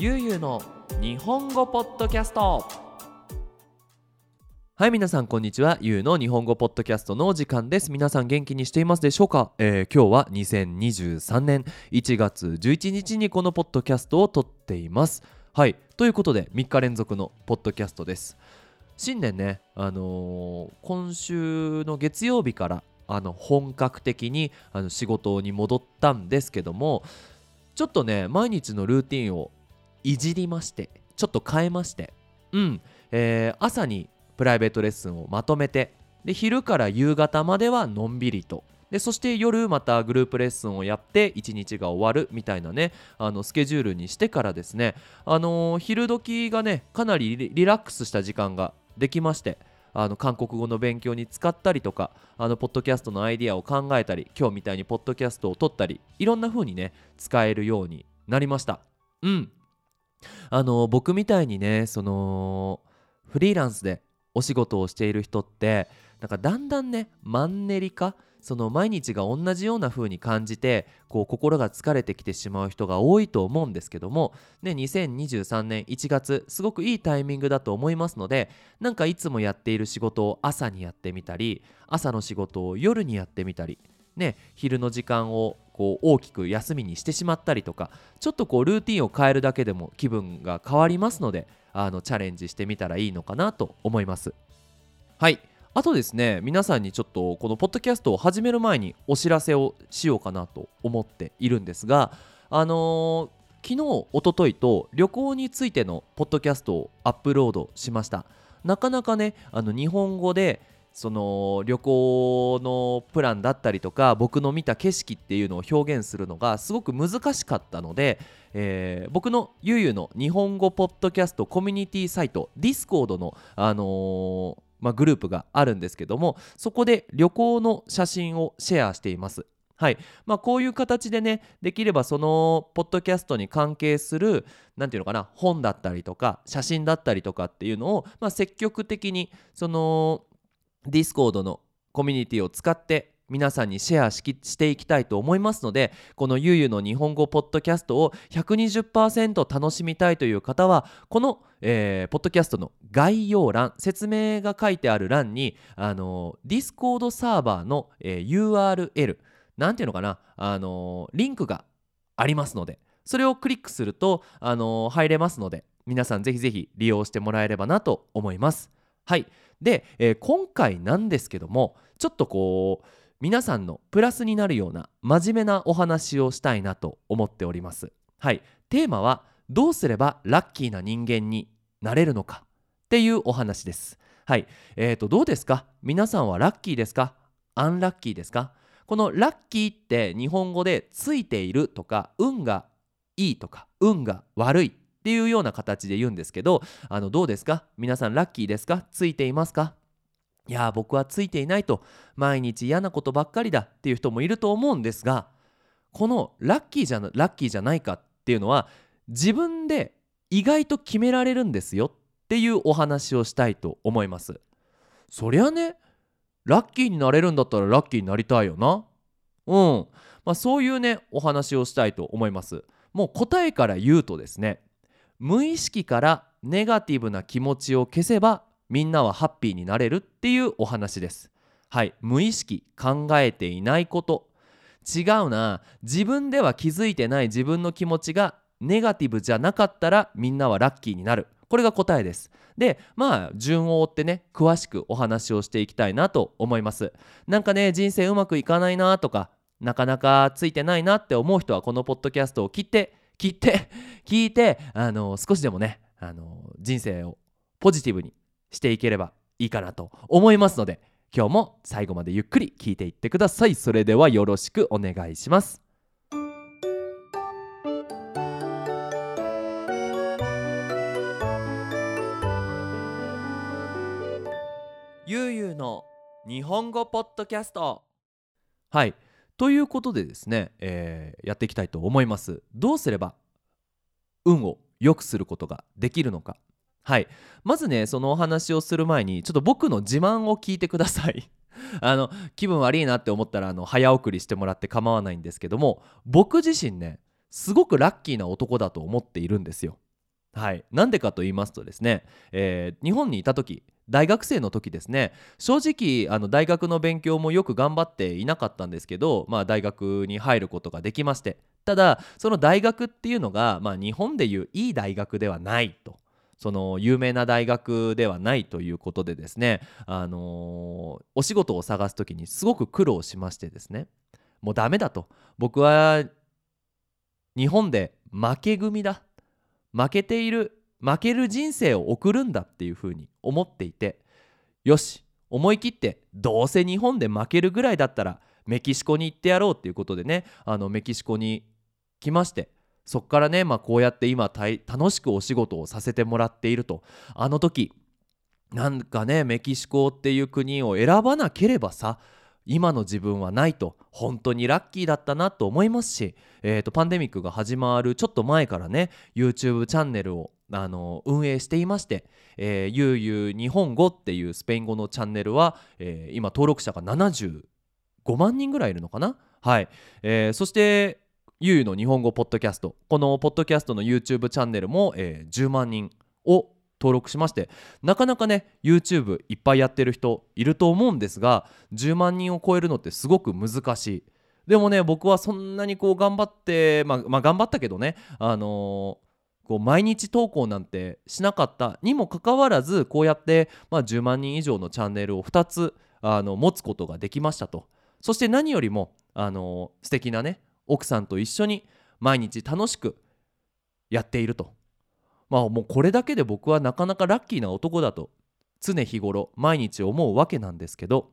ゆうゆうの日本語ポッドキャスト。はい皆さんこんにちは。ゆうの日本語ポッドキャストのお時間です。皆さん元気にしていますでしょうか、えー、今日は2023年1月11日にこのポッドキャストを撮っています。はいということで3日連続のポッドキャストです。新年ねあのー、今週の月曜日からあの本格的にあの仕事に戻ったんですけどもちょっとね毎日のルーティンをいじりましてちょっと変えましてうん、えー、朝にプライベートレッスンをまとめてで昼から夕方まではのんびりとでそして夜またグループレッスンをやって一日が終わるみたいなねあのスケジュールにしてからですねあのー、昼時がねかなりリラックスした時間ができましてあの韓国語の勉強に使ったりとかあのポッドキャストのアイディアを考えたり今日みたいにポッドキャストを撮ったりいろんな風にね使えるようになりました。うん。あの僕みたいにねそのフリーランスでお仕事をしている人ってなんかだんだんねマンネリ化その毎日が同じような風に感じてこう心が疲れてきてしまう人が多いと思うんですけども、ね、2023年1月すごくいいタイミングだと思いますのでなんかいつもやっている仕事を朝にやってみたり朝の仕事を夜にやってみたり、ね、昼の時間をこう大きく休みにしてしまったりとかちょっとこうルーティンを変えるだけでも気分が変わりますのであのチャレンジしてみたらいいのかなと思います。はいあとですね皆さんにちょっとこのポッドキャストを始める前にお知らせをしようかなと思っているんですがあのー、昨日おとといと旅行についてのポッドキャストをアップロードしましたなかなかねあの日本語でその旅行のプランだったりとか僕の見た景色っていうのを表現するのがすごく難しかったので、えー、僕のゆうゆうの日本語ポッドキャストコミュニティサイト Discord の、あのーまあ、グループがあるんですけどもそこで旅行の写真をシェアしています。はいまあ、こういう形でねできればそのポッドキャストに関係する何て言うのかな本だったりとか写真だったりとかっていうのを、まあ、積極的にその Discord のコミュニティを使って皆さんにシェアしていきたいと思いますのでこのゆうゆの日本語ポッドキャストを120%楽しみたいという方はこの、えー、ポッドキャストの概要欄説明が書いてある欄にあの Discord サーバーの、えー、URL なんていうのかなあのリンクがありますのでそれをクリックするとあの入れますので皆さんぜひぜひ利用してもらえればなと思います。はい。で、えー、今回なんですけどもちょっとこう皆さんのプラスになるような真面目なお話をしたいなと思っております。はい。テーマはどうすればラッキーな人間になれるのかっていうお話です。はい。えーとどうですか？皆さんはラッキーですか？アンラッキーですか？このラッキーって日本語でついているとか運がいいとか運が悪いっていうような形で言うんですけどあのどうですか？皆さんラッキーですか？ついていますか？いや僕はついていないと毎日嫌なことばっかりだっていう人もいると思うんですがこのラッキーじゃなラッキーじゃないかっていうのは自分で意外と決められるんですよっていうお話をしたいと思います。そりゃねラッキーになれるんだったらラッキーになりたいよな。うん。まあそういうねお話をしたいと思います。もう答えから言うとですね無意識からネガティブな気持ちを消せばみんなはハッピーになれるっていうお話です。はい。無意識考えていないこと。違うな。自分では気づいてない。自分の気持ちがネガティブじゃなかったらみんなはラッキーになる。これが答えです。でまあ順を追ってね詳しくお話をしていきたいなと思います。なんかね人生うまくいかないなとかなかなかついてないなって思う人はこのポッドキャストを切って切って聞いて あの少しでもねあの人生をポジティブにしていければいいかなと思いますので今日も最後までゆっくり聞いていってください。それではよろしくお願いします。ゆうゆうの日本語ポッドキャスト。はい。ということでですね、えー、やっていきたいと思います。どうすれば運を良くすることができるのか。はい。まずねそのお話をする前にちょっと僕の自慢を聞いてください。あの気分悪いなって思ったらあの早送りしてもらって構わないんですけども僕自身ねすごくラッキーな男だと思っているんですよ。はい、なんでかと言いますとですね、えー日本にいた時大学生の時ですね。正直あの大学の勉強もよく頑張っていなかったんですけど、まあ、大学に入ることができまして。ただその大学っていうのが、まあ、日本でいういい大学ではないと。その有名な大学ではないということでですね、あのーお仕事を探す時にすごく苦労しましてですね。もうダメだと。僕は日本で負け組だ。負けている負ける人生を送るんだっていうふうに思っていてよし思い切ってどうせ日本で負けるぐらいだったらメキシコに行ってやろうっていうことでねあのメキシコに来ましてそこからね、まあ、こうやって今楽しくお仕事をさせてもらっていると。あの時なんかねメキシコっていう国を選ばなければさ今の自分はないと。本当にラッキーだったなと思いますし、えー、とパンデミックが始まるちょっと前からね YouTube チャンネルをあの運営していまして「えー、ゆうゆう日本語」っていうスペイン語のチャンネルは、えー今登録者が75万人ぐらいいるのかな？はい、えーそしてゆうゆうの日本語ポッドキャストこのポッドキャストの YouTube チャンネルも、えー10万人を登録しましてなかなかね YouTube いっぱいやってる人いると思うんですが10万人を超えるのってすごく難しい。でもね僕はそんなにこう頑張ってまあ、まあ、頑張ったけどねあのーこう毎日投稿なんてしなかったにもかかわらずこうやって、まあ、10万人以上のチャンネルを2つあの持つことができましたと。そして何よりもあの素敵なね奥さんと一緒に毎日楽しくやっていると。まあもうこれだけで僕はなかなかラッキーな男だと常日頃毎日思うわけなんですけど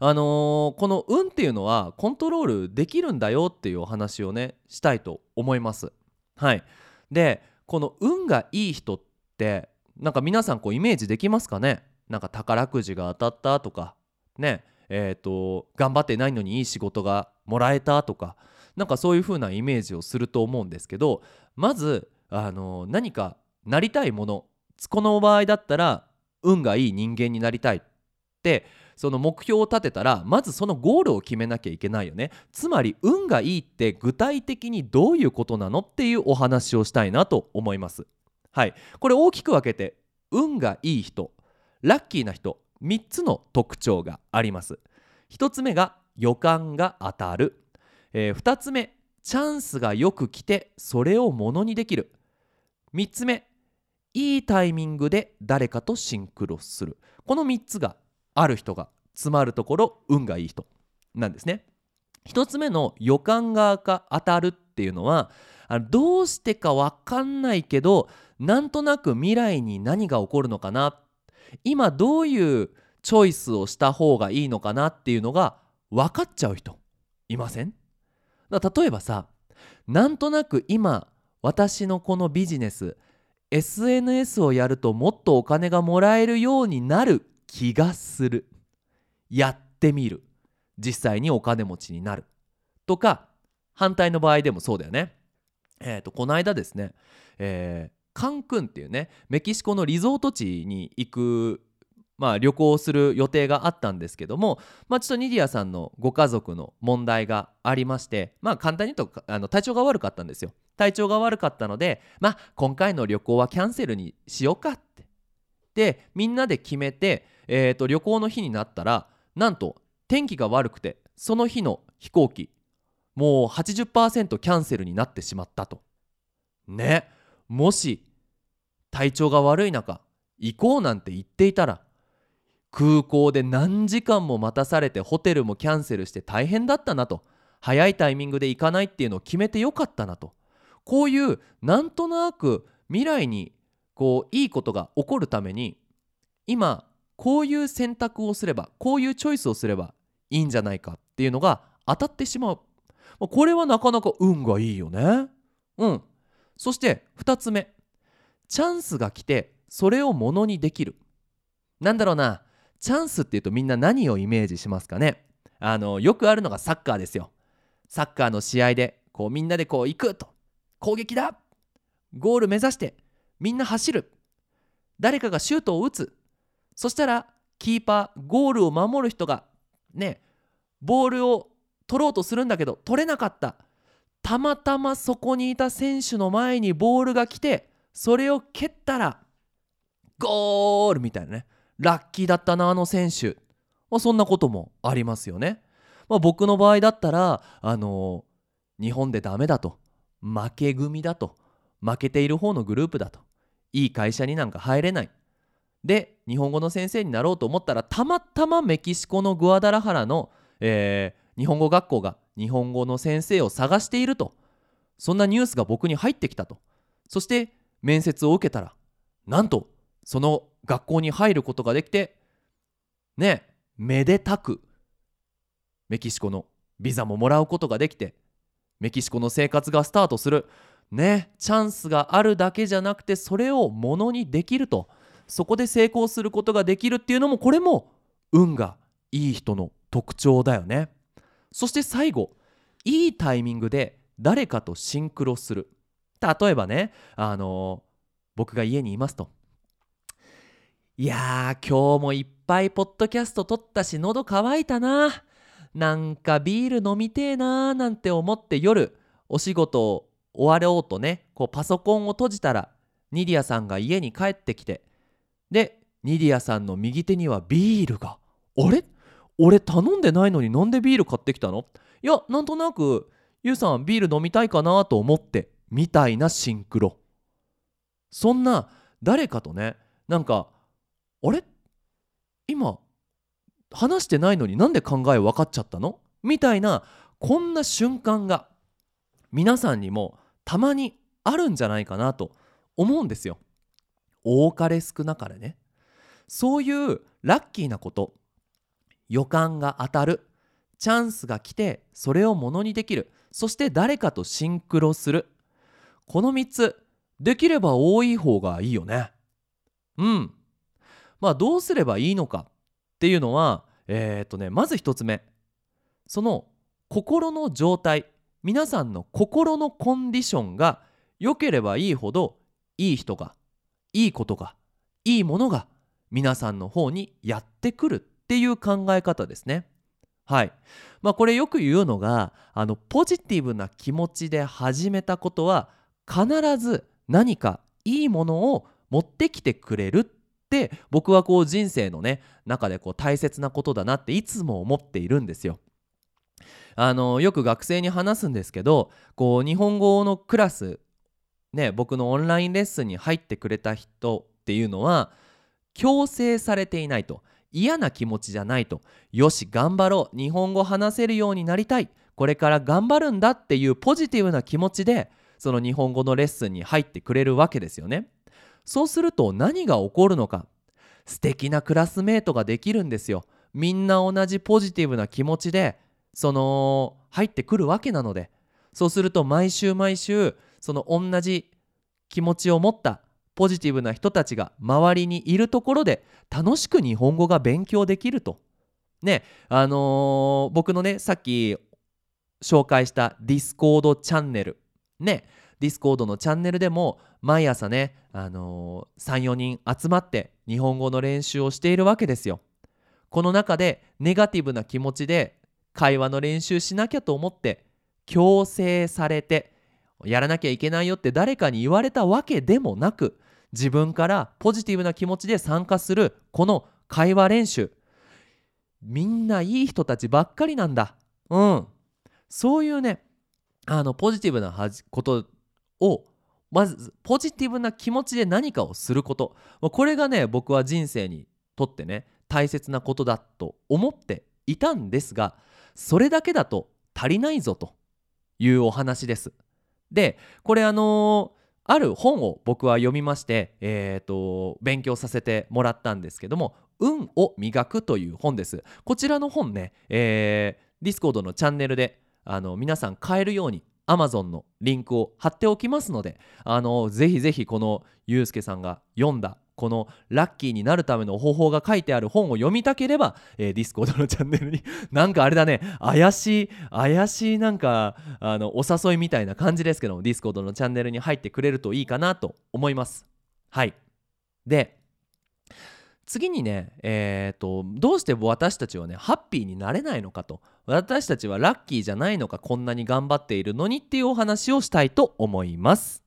あのーこの運っていうのはコントロールできるんだよっていうお話をねしたいと思います。はい、でこの運がいい人ってなんか皆さんこうイメージできますかね？なんか宝くじが当たったとかねえー、と頑張ってないのにいい仕事がもらえたとかなんかそういう風なイメージをすると思うんですけどまずあの何かなりたいものこの場合だったら運がいい人間になりたいってその目標を立てたらまずそのゴールを決めなきゃいけないよね。つまり運がいいって具体的にどういうことなのっていうお話をしたいなと思います。はい。これ大きく分けて運がいい人ラッキーな人3つの特徴があります。1つ目が予感が当たる、え2つ目チャンスがよく来てそれをものにできる。3つ目いいタイミングで誰かとシンクロする。この3つがある人が詰まるところ運がいい人なんですね。1つ目の予感が当たるっていうのはどうしてか分かんないけどなんとなく未来に何が起こるのかな。今どういうチョイスをした方がいいのかなっていうのが分かっちゃう人いません？だ例えばさなんとなく今私のこのビジネス SNS をやるともっとお金がもらえるようになる気がする。やってみる。実際にお金持ちになる。とか反対の場合でもそうだよね。えっ、とこの間ですね、えーカンクンっていうねメキシコのリゾート地に行くまあ、旅行をする予定があったんですけども、まあ、ちょっとニディアさんのご家族の問題がありまして、まあ、簡単に言うとあの体調が悪かったんですよ。体調が悪かったので、まあ、今回の旅行はキャンセルにしようかって。でみんなで決めて、えーと旅行の日になったらなんと天気が悪くてその日の飛行機もう80%キャンセルになってしまったと。ねもし体調が悪い中行こうなんて言っていたら空港で何時間も待たされてホテルもキャンセルして大変だったなと。早いタイミングで行かないっていうのを決めてよかったなと。こういうなんとなく未来にこういいことが起こるために今こういう選択をすればこういうチョイスをすればいいんじゃないかっていうのが当たってしまう。まあこれはなかなか運がいいよね。うん。そして2つ目。チャンスが来てそれをものにできる。なんだろうな。チャンスっていうとみんな何をイメージしますかね。あのよくあるのがサッカーですよ。サッカーの試合でこうみんなでこう行くと。攻撃だ。ゴール目指して。みんな走る。誰かがシュートを打つ。そしたらキーパーゴールを守る人がねボールを取ろうとするんだけど取れなかった。たまたまそこにいた選手の前にボールが来てそれを蹴ったらゴールみたいなね。ラッキーだったなあの選手、まあ、そんなこともありますよね。まあ、僕の場合だったらあのー、日本でダメだと。負け組だと。負けている方のグループだと。いい会社になんか入れない。で日本語の先生になろうと思ったらたまたまメキシコのグアダラハラの、えー、日本語学校が日本語の先生を探していると。そんなニュースが僕に入ってきたと。そして面接を受けたらなんとその学校に入ることができてねめでたくメキシコのビザももらうことができてメキシコの生活がスタートする。ねチャンスがあるだけじゃなくてそれをものにできると。そこで成功することができるっていうのもこれも運がいい人の特徴だよね。そして最後いいタイミングで誰かとシンクロする。例えばねあの僕が家にいますと。いやー今日もいっぱいポッドキャスト撮ったし喉乾いたな。なんかビール飲みてえなーなんて思って夜お仕事終わろうとねこうパソコンを閉じたらニディアさんが家に帰ってきてでニディアさんの右手にはビールが。あれ？俺頼んでないのになんでビール買ってきたの？いやなんとなくユウさんビール飲みたいかなと思ってみたいなシンクロ。そんな誰かとねなんかあれ？今話してないのになんで考え分かっちゃったの？みたいなこんな瞬間が皆さんにもたまにあるんじゃないかなと思うんですよ。多かれ少なかれね。そういうラッキーなこと予感が当たるチャンスが来てそれをものにできるそして誰かとシンクロするこの3つできれば多い方がいいよね。うん。まあどうすればいいのかっていうのはえー、っとねまず1つ目その心の状態皆さんの心のコンディションが良ければいいほどいい人がいいことがいいものが皆さんの方にやってくるっていう考え方ですね。はい。まあこれよく言うのがあのポジティブな気持ちで始めたことは必ず何かいいものを持ってきてくれるって僕はこう人生のね中でこう大切なことだなっていつも思っているんですよ。あのよく学生に話すんですけどこう日本語のクラスね僕のオンラインレッスンに入ってくれた人っていうのは強制されていないと。嫌な気持ちじゃないと。よし頑張ろう。日本語話せるようになりたい。これから頑張るんだっていうポジティブな気持ちでその日本語のレッスンに入ってくれるわけですよね。そうすると何が起こるのか。素敵なクラスメートができるんですよ。みんな同じポジティブな気持ちでその入ってくるわけなのでそうすると毎週毎週その同じ気持ちを持ったポジティブな人たちが周りにいるところで楽しく日本語が勉強できると。ねあのー、僕のねさっき紹介した Discord チャンネルね Discord のチャンネルでも毎朝ね、あのー、34人集まって日本語の練習をしているわけですよ。この中でネガティブな気持ちで会話の練習しなきゃと思って強制されてやらなきゃいけないよって誰かに言われたわけでもなく自分からポジティブな気持ちで参加するこの会話練習。みんないい人たちばっかりなんだ。うん。そういうねあのポジティブなことをまずポジティブな気持ちで何かをすること。これがね僕は人生にとってね大切なことだと思っていたんですがそれだけだと足りないぞというお話です。でこれあのーある本を僕は読みまして、えーと、勉強させてもらったんですけども「運を磨く」という本です。こちらの本ね、えー、 Discord のチャンネルであの皆さん買えるように Amazon のリンクを貼っておきますのであのぜひぜひこのゆうすけさんが読んだこのラッキーになるための方法が書いてある本を読みたければ、えー、 Discord のチャンネルに なんかあれだね怪しい怪しいなんかあのお誘いみたいな感じですけども Discord のチャンネルに入ってくれるといいかなと思います。はい。で次にね、えーと、どうして私たちはねハッピーになれないのかと。私たちはラッキーじゃないのかこんなに頑張っているのにっていうお話をしたいと思います。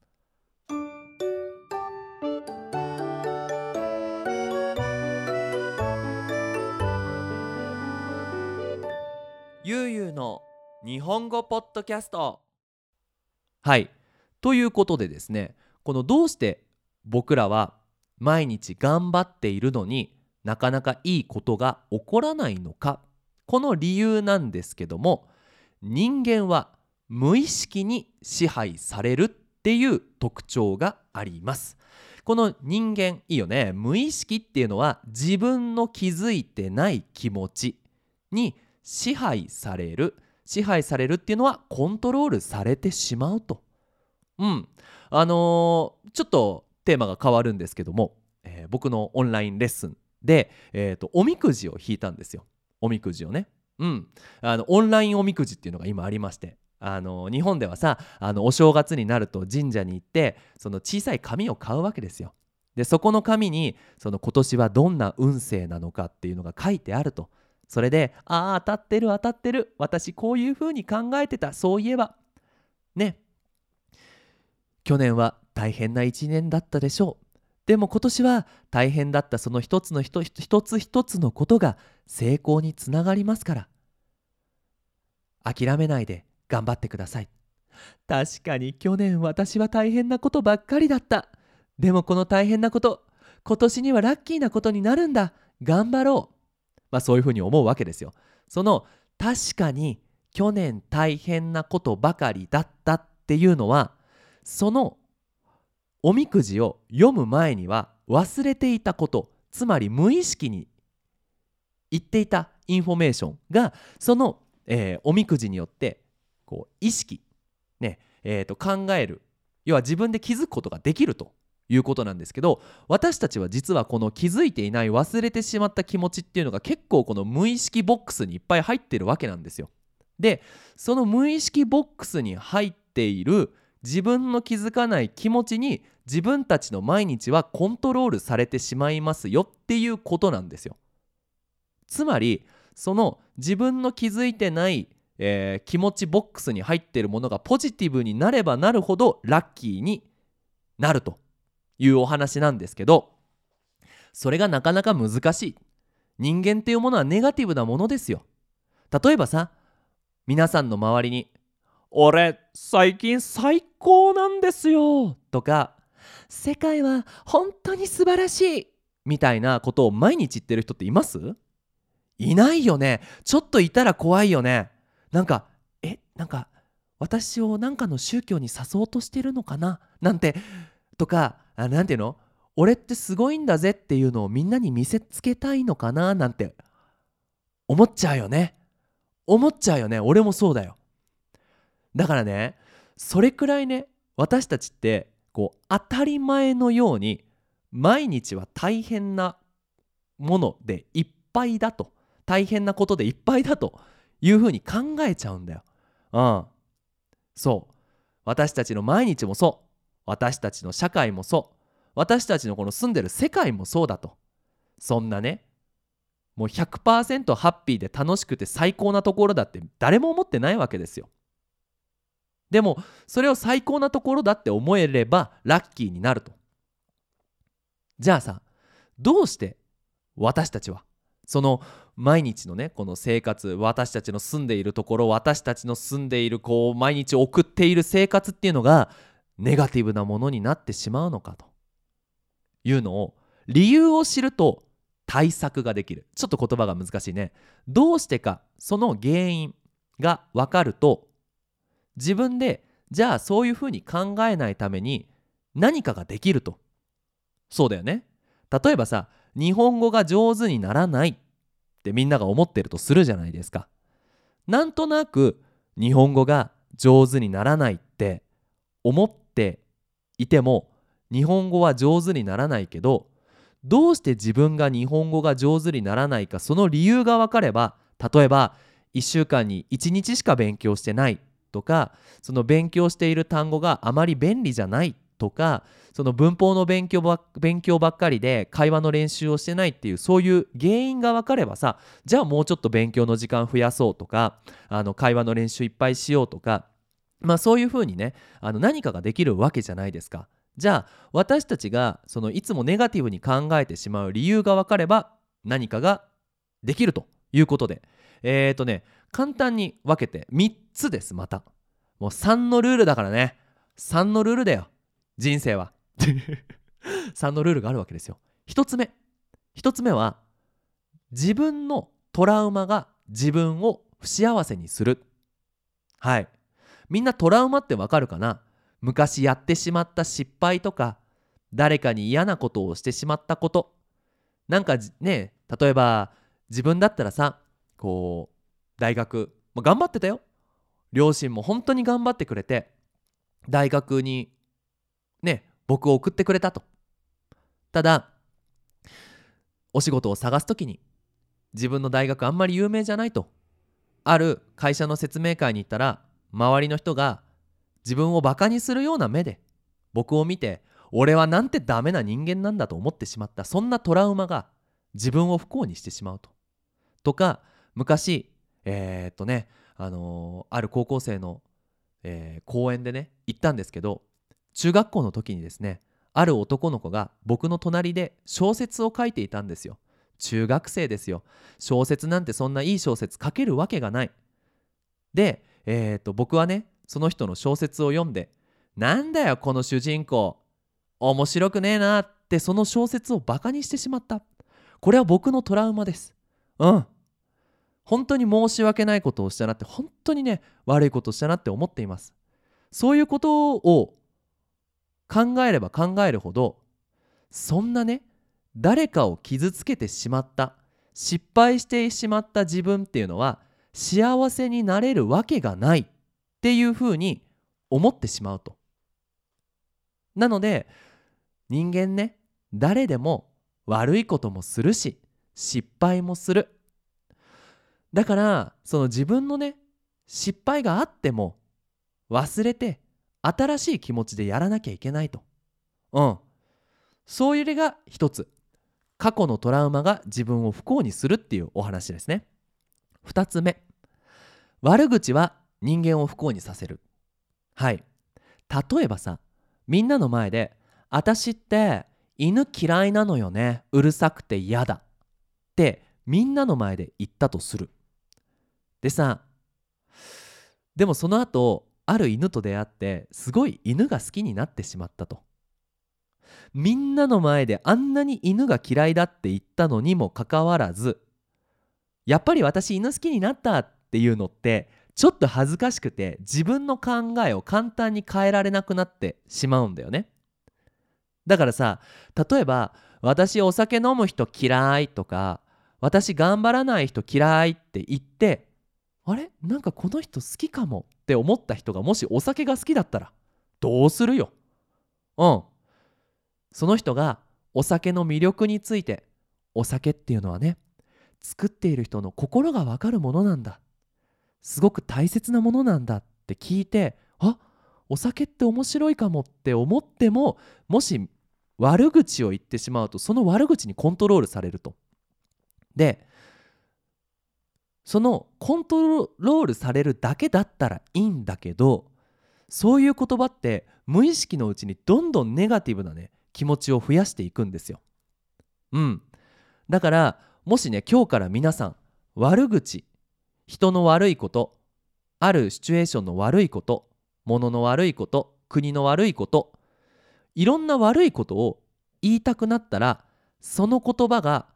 ゆうゆうの日本語ポッドキャスト。はい。ということでですねこのどうして僕らは毎日頑張っているのになかなかいいことが起こらないのかこの理由なんですけども人間は無意識に支配されるっていう特徴があります。この人間いいよね。無意識っていうのは自分の気づいてない気持ちに支配される。支配されるっていうのはコントロールされてしまうと。うん。あのー、ちょっとテーマが変わるんですけども、えー、僕のオンラインレッスンで、えーと、おみくじを引いたんですよ。おみくじをね。うん。あのオンラインおみくじっていうのが今ありまして。あの日本ではさあのお正月になると神社に行ってその小さい紙を買うわけですよ。でそこの紙にその今年はどんな運勢なのかっていうのが書いてあると。それで「ああ当たってる当たってる。私こういうふうに考えてた。そういえば」ね。去年は大変な一年だったでしょう。でも今年は大変だった。その一つの一つ一つのことが成功につながりますから。諦めないで頑張ってください。確かに去年私は大変なことばっかりだった。でもこの大変なこと今年にはラッキーなことになるんだ。頑張ろう。まあ、そういうふうに思うわけですよ。その確かに去年大変なことばかりだったっていうのはそのおみくじを読む前には忘れていたことつまり無意識に言っていたインフォメーションがその、えー、おみくじによってこう意識、ねえー、と考える要は自分で気づくことができるということなんですけど私たちは実はこの気づいていない忘れてしまった気持ちっていうのが結構この無意識ボックスにいっぱい入ってるわけなんですよ。でその無意識ボックスに入っている自分の気づかない気持ちに自分たちの毎日はコントロールされてしまいますよっていうことなんですよ。つまりその自分の気づいてない、えー、気持ちボックスに入っているものがポジティブになればなるほどラッキーになるというお話なんですけどそれがなかなか難しい。人間っていうものはネガティブなものですよ。例えばさ皆さんの周りに「俺最近最高なんですよ」とか「世界は本当に素晴らしい」みたいなことを毎日言ってる人っています？いないよね。ちょっといたら怖いよね。なんかえなんか私を何かの宗教に誘おうとしてるのかな？なんてとかあなんていうの？俺ってすごいんだぜっていうのをみんなに見せつけたいのかななんて思っちゃうよね思っちゃうよね俺もそうだよだからねそれくらいね私たちってこう当たり前のように毎日は大変なものでいっぱいだと大変なことでいっぱいだというふうに考えちゃうんだよ。うん。そう。私たちの毎日もそう。私たちの社会もそう。私たちのこの住んでる世界もそうだと。そんなねもう100%ハッピーで楽しくて最高なところだって誰も思ってないわけですよ。でもそれを最高なところだって思えればラッキーになると。じゃあさどうして私たちはその毎日のねこの生活私たちの住んでいるところ私たちの住んでいるこう毎日送っている生活っていうのがネガティブなものになってしまうのかと。いうのを理由を知ると対策ができる。ちょっと言葉が難しいね。どうしてかその原因が分かると自分でじゃあそういうふうに考えないために何かができると。そうだよね。例えばさ日本語が上手にならないってみんなが思ってるとするじゃないですか。なんとなく日本語が上手にならないって思っていても日本語は上手にならないけどどうして自分が日本語が上手にならないかその理由が分かれば例えば1週間に1日しか勉強してないとかその勉強している単語があまり便利じゃないとかその文法の勉強ば勉強ばっかりで会話の練習をしてないっていうそういう原因が分かればさじゃあもうちょっと勉強の時間増やそうとかあの会話の練習いっぱいしようとかまあそういうふうにねあの何かができるわけじゃないですか。じゃあ私たちがそのいつもネガティブに考えてしまう理由が分かれば何かができるということで。えっ、ー、とね簡単に分けて3つですまた。もう3のルールだからね。3のルールだよ人生は。3のルールがあるわけですよ。1つ目。1つ目は自分のトラウマが自分を不幸せにする。はい。みんなトラウマってわかるかな？昔やってしまった失敗とか誰かに嫌なことをしてしまったこと。なんかね例えば自分だったらさこう大学、まあ、頑張ってたよ。両親も本当に頑張ってくれて大学にね僕を送ってくれたと。ただお仕事を探す時に自分の大学あんまり有名じゃないと。ある会社の説明会に行ったら周りの人が自分をバカにするような目で僕を見て俺はなんてダメな人間なんだと思ってしまったそんなトラウマが自分を不幸にしてしまうと。とか昔えー、っとねあのー、ある高校生の、えー、公園でね行ったんですけど中学校の時にですねある男の子が僕の隣で小説を書いていたんですよ。中学生ですよ。小説なんてそんないい小説書けるわけがない。で、えー、と僕はねその人の小説を読んでなんだよこの主人公面白くねえなってその小説をバカにしてしまった。これは僕のトラウマです。うん。本当に申し訳ないことをしたなって本当にね悪いことをしたなって思っています。そういうことを考えれば考えるほどそんなね誰かを傷つけてしまった失敗してしまった自分っていうのは幸せになれるわけがないっていうふうに思ってしまうと。なので人間ね誰でも悪いこともするし失敗もする。だからその自分のね失敗があっても忘れて新しい気持ちでやらなきゃいけないと。うん。そういうのが一つ。過去のトラウマが自分を不幸にするっていうお話ですね。二つ目。悪口は人間を不幸にさせる。はい。例えばさ、みんなの前で、私って犬嫌いなのよね。うるさくて嫌だ。ってみんなの前で言ったとする。でさ、でもその後、ある犬と出会ってすごい犬が好きになってしまったとみんなの前であんなに犬が嫌いだって言ったのにもかかわらずやっぱり私犬好きになったっていうのってちょっと恥ずかしくて自分の考えを簡単に変えられなくなってしまうんだよね。だからさ例えば私お酒飲む人嫌いとか私頑張らない人嫌いって言ってあれ？なんかこの人好きかもって思った人がもしお酒が好きだったらどうするよ？うん。その人がお酒の魅力についてお酒っていうのはね作っている人の心がわかるものなんだ。すごく大切なものなんだって聞いてあお酒って面白いかもって思ってももし悪口を言ってしまうとその悪口にコントロールされるとでそのコントロールされるだけだったらいいんだけどそういう言葉って無意識のうちにどんどんネガティブなね気持ちを増やしていくんですよ。うん。だからもしね今日から皆さん悪口人の悪いことあるシチュエーションの悪いこと物の悪いこと国の悪いこといろんな悪いことを言いたくなったらその言葉が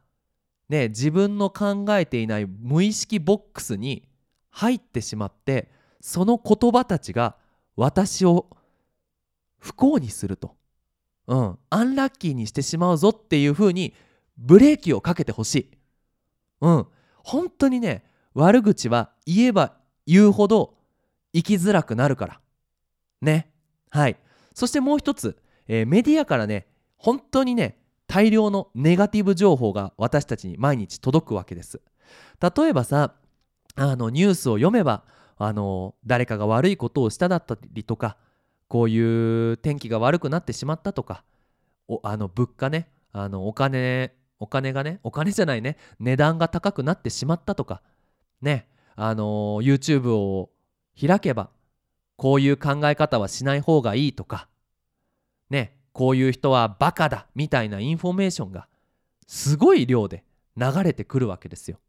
ね、自分の考えていない無意識ボックスに入ってしまってその言葉たちが私を不幸にすると、うん、アンラッキーにしてしまうぞっていうふうにブレーキをかけてほしい。うん、本当にね悪口は言えば言うほど生きづらくなるから。ね。はい。そしてもう一つ、えー、メディアからね本当にね大量のネガティブ情報が私たちに毎日届くわけです例えばさあのニュースを読めばあの誰かが悪いことをしただったりとかこういう天気が悪くなってしまったとかおあの物価ねあのお金お金がねお金じゃないね値段が高くなってしまったとかねあの YouTube を開けばこういう考え方はしない方がいいとかねこういう人はバカだみたいなインフォメーションがすごい量で流れてくるわけですよ。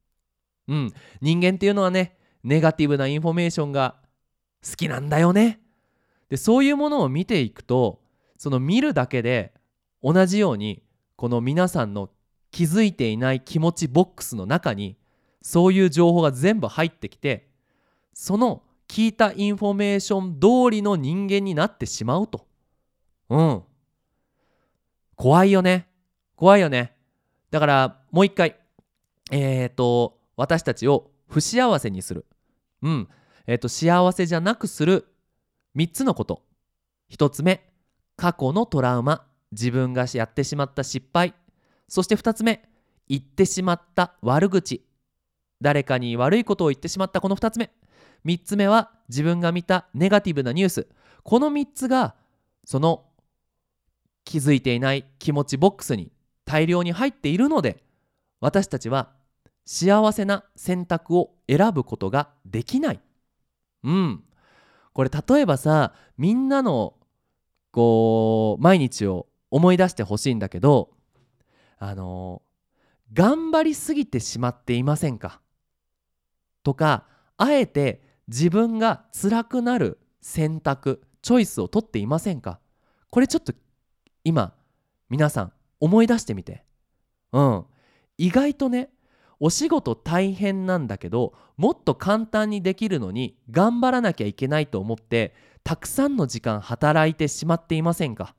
うん、人間っていうのはねネガティブなインフォメーションが好きなんだよねでそういうものを見ていくとその見るだけで同じようにこの皆さんの気づいていない気持ちボックスの中にそういう情報が全部入ってきてその聞いたインフォメーション通りの人間になってしまうと。うん。怖いよね。怖いよね。だからもう一回えっ、ー、と私たちを不幸せにする。うん。えっ、ー、と幸せじゃなくする。3つのこと。1つ目過去のトラウマ。自分がやってしまった失敗。そして2つ目言ってしまった悪口。誰かに悪いことを言ってしまったこの2つ目。3つ目は自分が見たネガティブなニュース。この3つがその気づいていない気持ちボックスに大量に入っているので私たちは幸せな選択を選ぶことができない。うん。これ例えばさみんなのこう毎日を思い出してほしいんだけどあの頑張りすぎてしまっていませんか？とかあえて自分が辛くなる選択チョイスを取っていませんか？これちょっと今皆さん思い出してみて。うん。意外とねお仕事大変なんだけどもっと簡単にできるのに頑張らなきゃいけないと思ってたくさんの時間働いてしまっていませんか？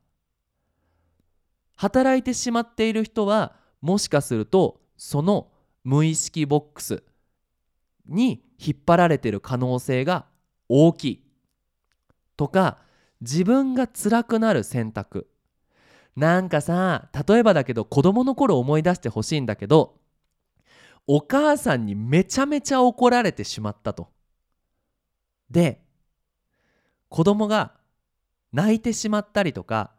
働いてしまっている人はもしかするとその無意識ボックスに引っ張られてる可能性が大きい。とか自分が辛くなる選択。なんかさ例えばだけど子供の頃思い出してほしいんだけどお母さんにめちゃめちゃ怒られてしまったと。で子供が泣いてしまったりとか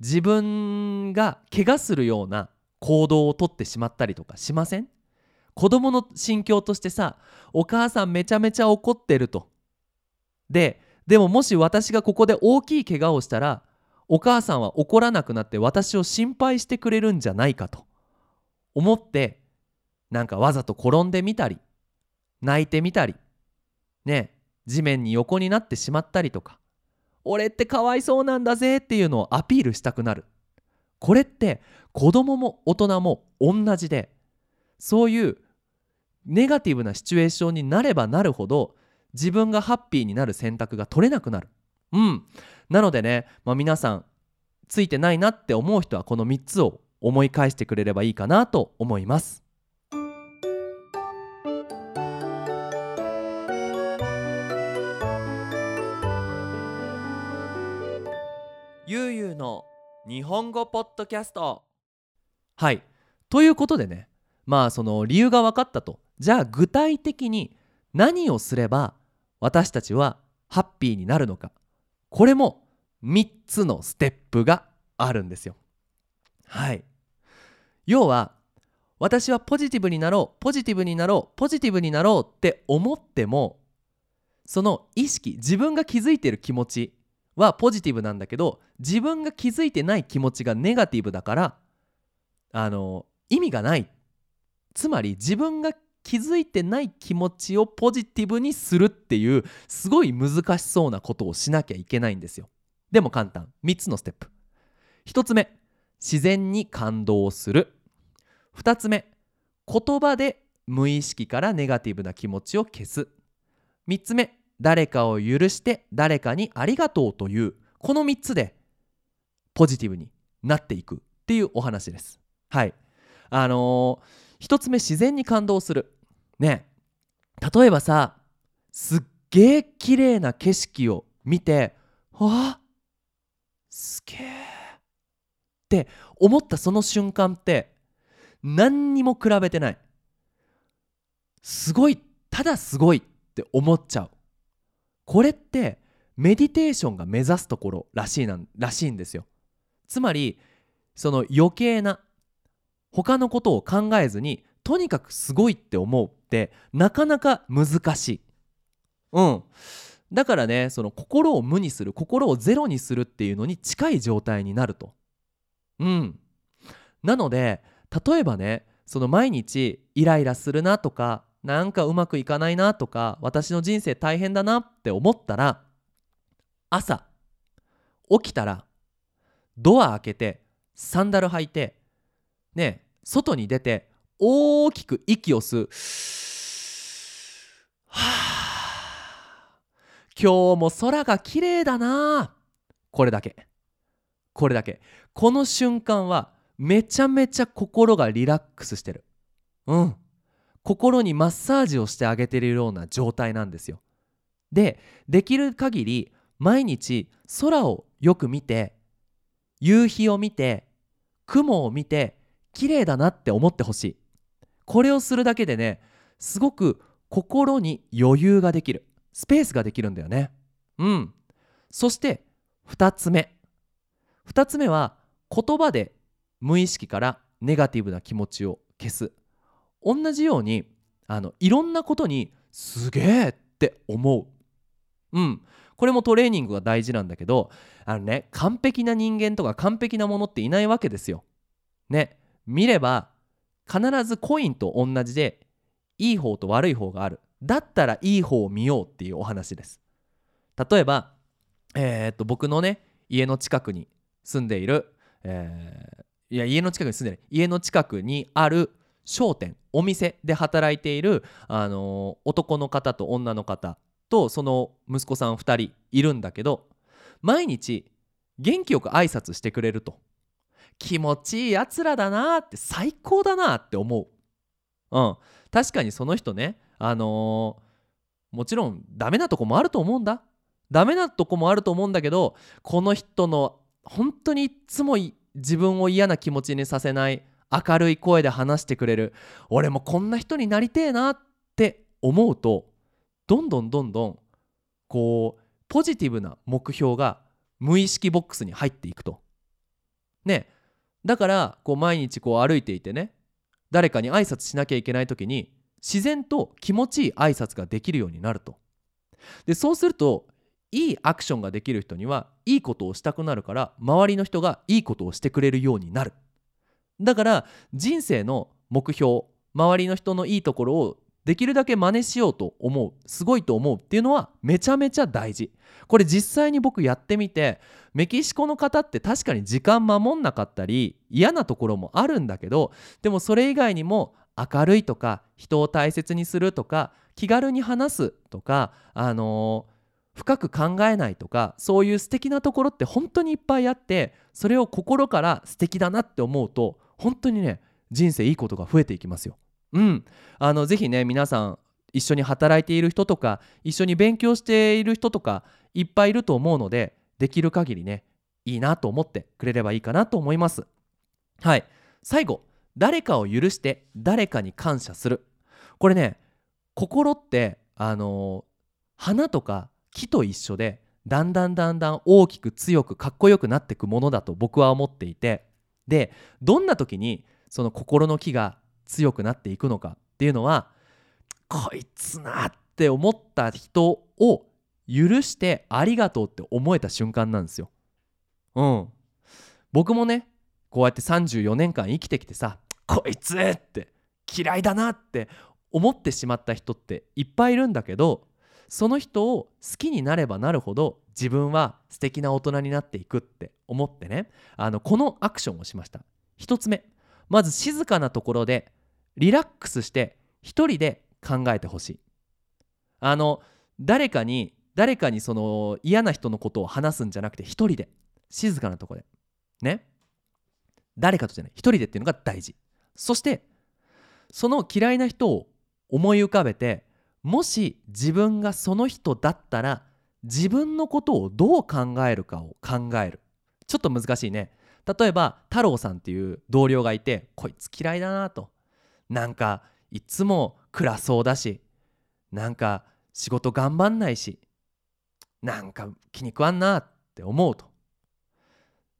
自分が怪我するような行動をとってしまったりとかしません？子供の心境としてさお母さんめちゃめちゃ怒ってると。ででももし私がここで大きい怪我をしたらお母さんは怒らなくなって私を心配してくれるんじゃないかと思ってなんかわざと転んでみたり泣いてみたりね地面に横になってしまったりとか俺ってかわいそうなんだぜっていうのをアピールしたくなるこれって子供も大人も同じでそういうネガティブなシチュエーションになればなるほど自分がハッピーになる選択が取れなくなる。うん。なのでね、まあ、皆さんついてないなって思う人はこの3つを思い返してくれればいいかなと思います。ゆうゆうの日本語ポッドキャスト。はい。ということでねまあその理由が分かったと。じゃあ具体的に何をすれば私たちはハッピーになるのか。これも3つのステップがあるんですよ。はい。要は私はポジティブになろうポジティブになろうポジティブになろうって思ってもその意識自分が気づいてる気持ちはポジティブなんだけど自分が気づいてない気持ちがネガティブだからあの意味がない。つまり自分が気づいてない気持ちをポジティブにするっていうすごい難しそうなことをしなきゃいけないんですよ。でも簡単。3つのステップ。1つ目自然に感動する。2つ目言葉で無意識からネガティブな気持ちを消す。3つ目誰かを許して誰かにありがとうという。この3つでポジティブになっていくっていうお話です。はい。あのー、1つ目自然に感動する。ね。例えばさすっげえ綺麗な景色を見てわあすげえって思ったその瞬間って何にも比べてない。すごいただすごいって思っちゃう。これってメディテーションが目指すところらしいなんらしいんですよ。つまりその余計な他のことを考えずにとにかくすごいって思うってなかなか難しい。うん。だからねその心を無にする心をゼロにするっていうのに近い状態になると。うん。なので例えばねその毎日イライラするなとかなんかうまくいかないなとか私の人生大変だなって思ったら朝起きたらドア開けてサンダル履いてね外に出て大きく息を吸う。は あ今日も空が綺麗だな。これだけ。これだけ。この瞬間はめちゃめちゃ心がリラックスしてる。うん。心にマッサージをしてあげてるような状態なんですよ。でできる限り毎日空をよく見て夕日を見て雲を見て綺麗だなって思ってほしい。これをするだけでねすごく心に余裕ができる。スペースができるんだよね。うん。そして2つ目。2つ目は言葉で無意識からネガティブな気持ちを消す。同じようにあのいろんなことにすげえって思う。うん。これもトレーニングが大事なんだけどあのね完璧な人間とか完璧なものっていないわけですよ。ね。見れば必ずコインと同じでいい方と悪い方がある。だったらいい方を見ようっていうお話です。例えば、えー、っと僕のね家の近くに住んでいる、えー、いや家の近くに住んでる家の近くにある商店お店で働いている、あのー、男の方と女の方とその息子さん2人いるんだけど毎日元気よく挨拶してくれると。気持ちいいやつらだなって最高だなって思う。うん。確かにその人ねあのー、もちろんダメなとこもあると思うんだ。ダメなとこもあると思うんだけどこの人の本当にいつも自分を嫌な気持ちにさせない明るい声で話してくれる俺もこんな人になりてえなって思うとどんどんどんどんこうポジティブな目標が無意識ボックスに入っていくと。ね。だからこう毎日こう歩いていてね誰かに挨拶しなきゃいけない時に自然と気持ちいい挨拶ができるようになると。でそうするといいアクションができる人にはいいことをしたくなるから周りの人がいいことをしてくれるようになる。だから人生の目標周りの人のいいところをできるだけ真似しようと思うすごいと思うっていうのはめちゃめちゃ大事これ実際に僕やってみてメキシコの方って確かに時間守んなかったり嫌なところもあるんだけどでもそれ以外にも明るいとか人を大切にするとか気軽に話すとかあのー、深く考えないとかそういう素敵なところって本当にいっぱいあってそれを心から素敵だなって思うと本当にね人生いいことが増えていきますよ。うん、あのぜひね皆さん一緒に働いている人とか一緒に勉強している人とかいっぱいいると思うのでできる限りねいいなと思ってくれればいいかなと思います。はい。最後誰かを許して誰かに感謝する。これね心ってあの花とか木と一緒でだんだんだんだん大きく強くかっこよくなっていくものだと僕は思っていてでどんな時にその心の木が強くなっていくのかっていうのはこいつなって思った人を許してありがとうって思えた瞬間なんですよ。うん。僕もねこうやって34年間生きてきてさこいつって嫌いだなって思ってしまった人っていっぱいいるんだけどその人を好きになればなるほど自分は素敵な大人になっていくって思ってねあのこのアクションをしました1つ目まず静かなところでリラックスして一人で考えてほしいあの誰かに誰かにその嫌な人のことを話すんじゃなくて一人で静かなとこで。ね。誰かとじゃない。一人でっていうのが大事。そしてその嫌いな人を思い浮かべてもし自分がその人だったら自分のことをどう考えるかを考える。ちょっと難しいね。例えば太郎さんっていう同僚がいてこいつ嫌いだなと。なんかいつも暗そうだしなんか仕事頑張んないしなんか気に食わんなって思うと。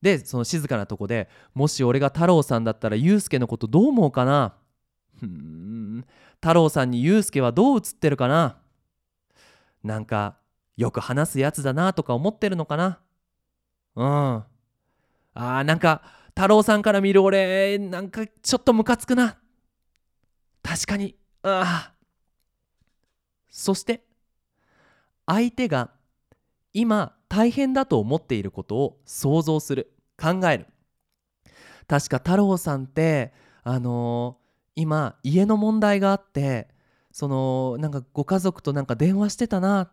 でその静かなとこでもし俺が太郎さんだったらユうスケのことどう思うかな？うん。太郎さんにユうスケはどう映ってるかな？なんかよく話すやつだなとか思ってるのかな？うん。あーなんか太郎さんから見る俺なんかちょっとムカつくな。確かに。ああそして相手が今大変だと思っていることを想像する考える。確か太郎さんってあのー今家の問題があってそのなんかご家族となんか電話してたな。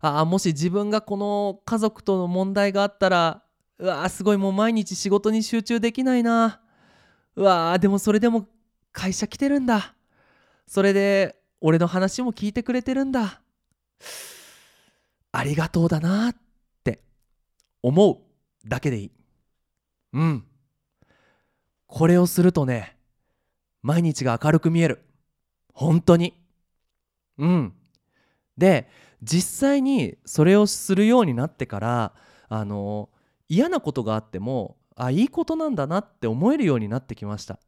あもし自分がこの家族との問題があったらうわーすごいもう毎日仕事に集中できないな。うわーでもそれでも会社来てるんだ。それで俺の話も聞いてくれてるんだ。ありがとうだなって思うだけでいい。うん。これをするとね毎日が明るく見える。本当に。うん。で実際にそれをするようになってからあの嫌なことがあってもあいいことなんだなって思えるようになってきました。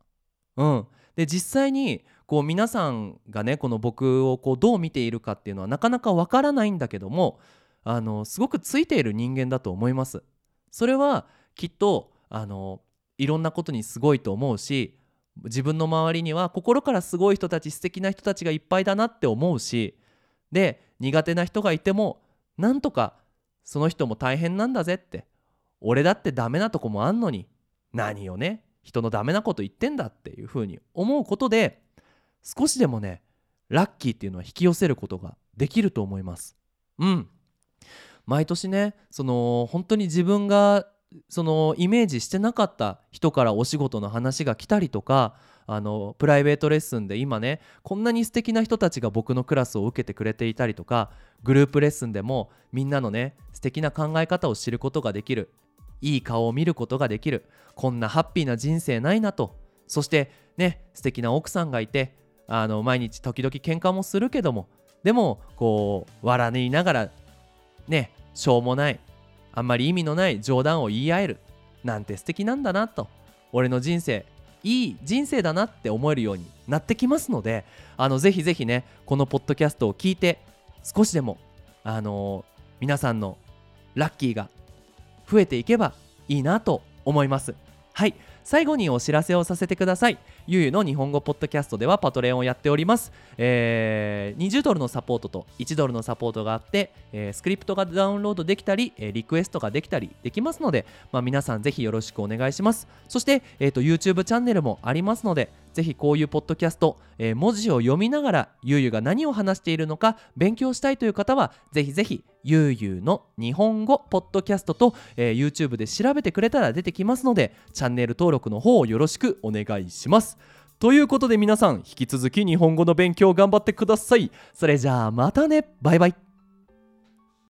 うん。で実際にこう皆さんがねこの僕をこうどう見ているかっていうのはなかなかわからないんだけどもあのすごくついている人間だと思います。それはきっとあのいろんなことにすごいと思うし自分の周りには心からすごい人たち素敵な人たちがいっぱいだなって思うしで苦手な人がいてもなんとかその人も大変なんだぜって俺だってダメなとこもあんのに何をね人のダメなこと言ってんだっていうふうに思うことで少しでもねラッキーっていうのは引き寄せることができると思います。うん。毎年ねその本当に自分がそのイメージしてなかった人からお仕事の話が来たりとかあのプライベートレッスンで今ねこんなに素敵な人たちが僕のクラスを受けてくれていたりとかグループレッスンでもみんなのね素敵な考え方を知ることができる。いい顔を見ることができる。こんなハッピーな人生ないなと。そしてね素敵な奥さんがいてあの毎日時々喧嘩もするけども。でもこう笑いながらねしょうもないあんまり意味のない冗談を言い合える。なんて素敵なんだなと。俺の人生いい人生だなって思えるようになってきますのであのぜひぜひねこのポッドキャストを聞いて少しでもあの、皆さんのラッキーが増えていけばいいなと思います。はい。最後にお知らせをさせてください。ゆうゆの日本語ポッドキャストではパトレオンをやっております、えー、20ドルのサポートと1ドルのサポートがあって、えー、スクリプトがダウンロードできたり、えー、リクエストができたりできますので、まあ、皆さんぜひよろしくお願いします。そして、えーと、YouTube チャンネルもありますのでぜひこういうポッドキャスト、えー、文字を読みながらゆうゆうが何を話しているのか勉強したいという方はぜひぜひゆうゆうの日本語ポッドキャストと、えー、YouTube で調べてくれたら出てきますのでチャンネル登録の方をよろしくお願いします。ということで皆さん引き続き日本語の勉強頑張ってください。それじゃあまたね。バイバイ。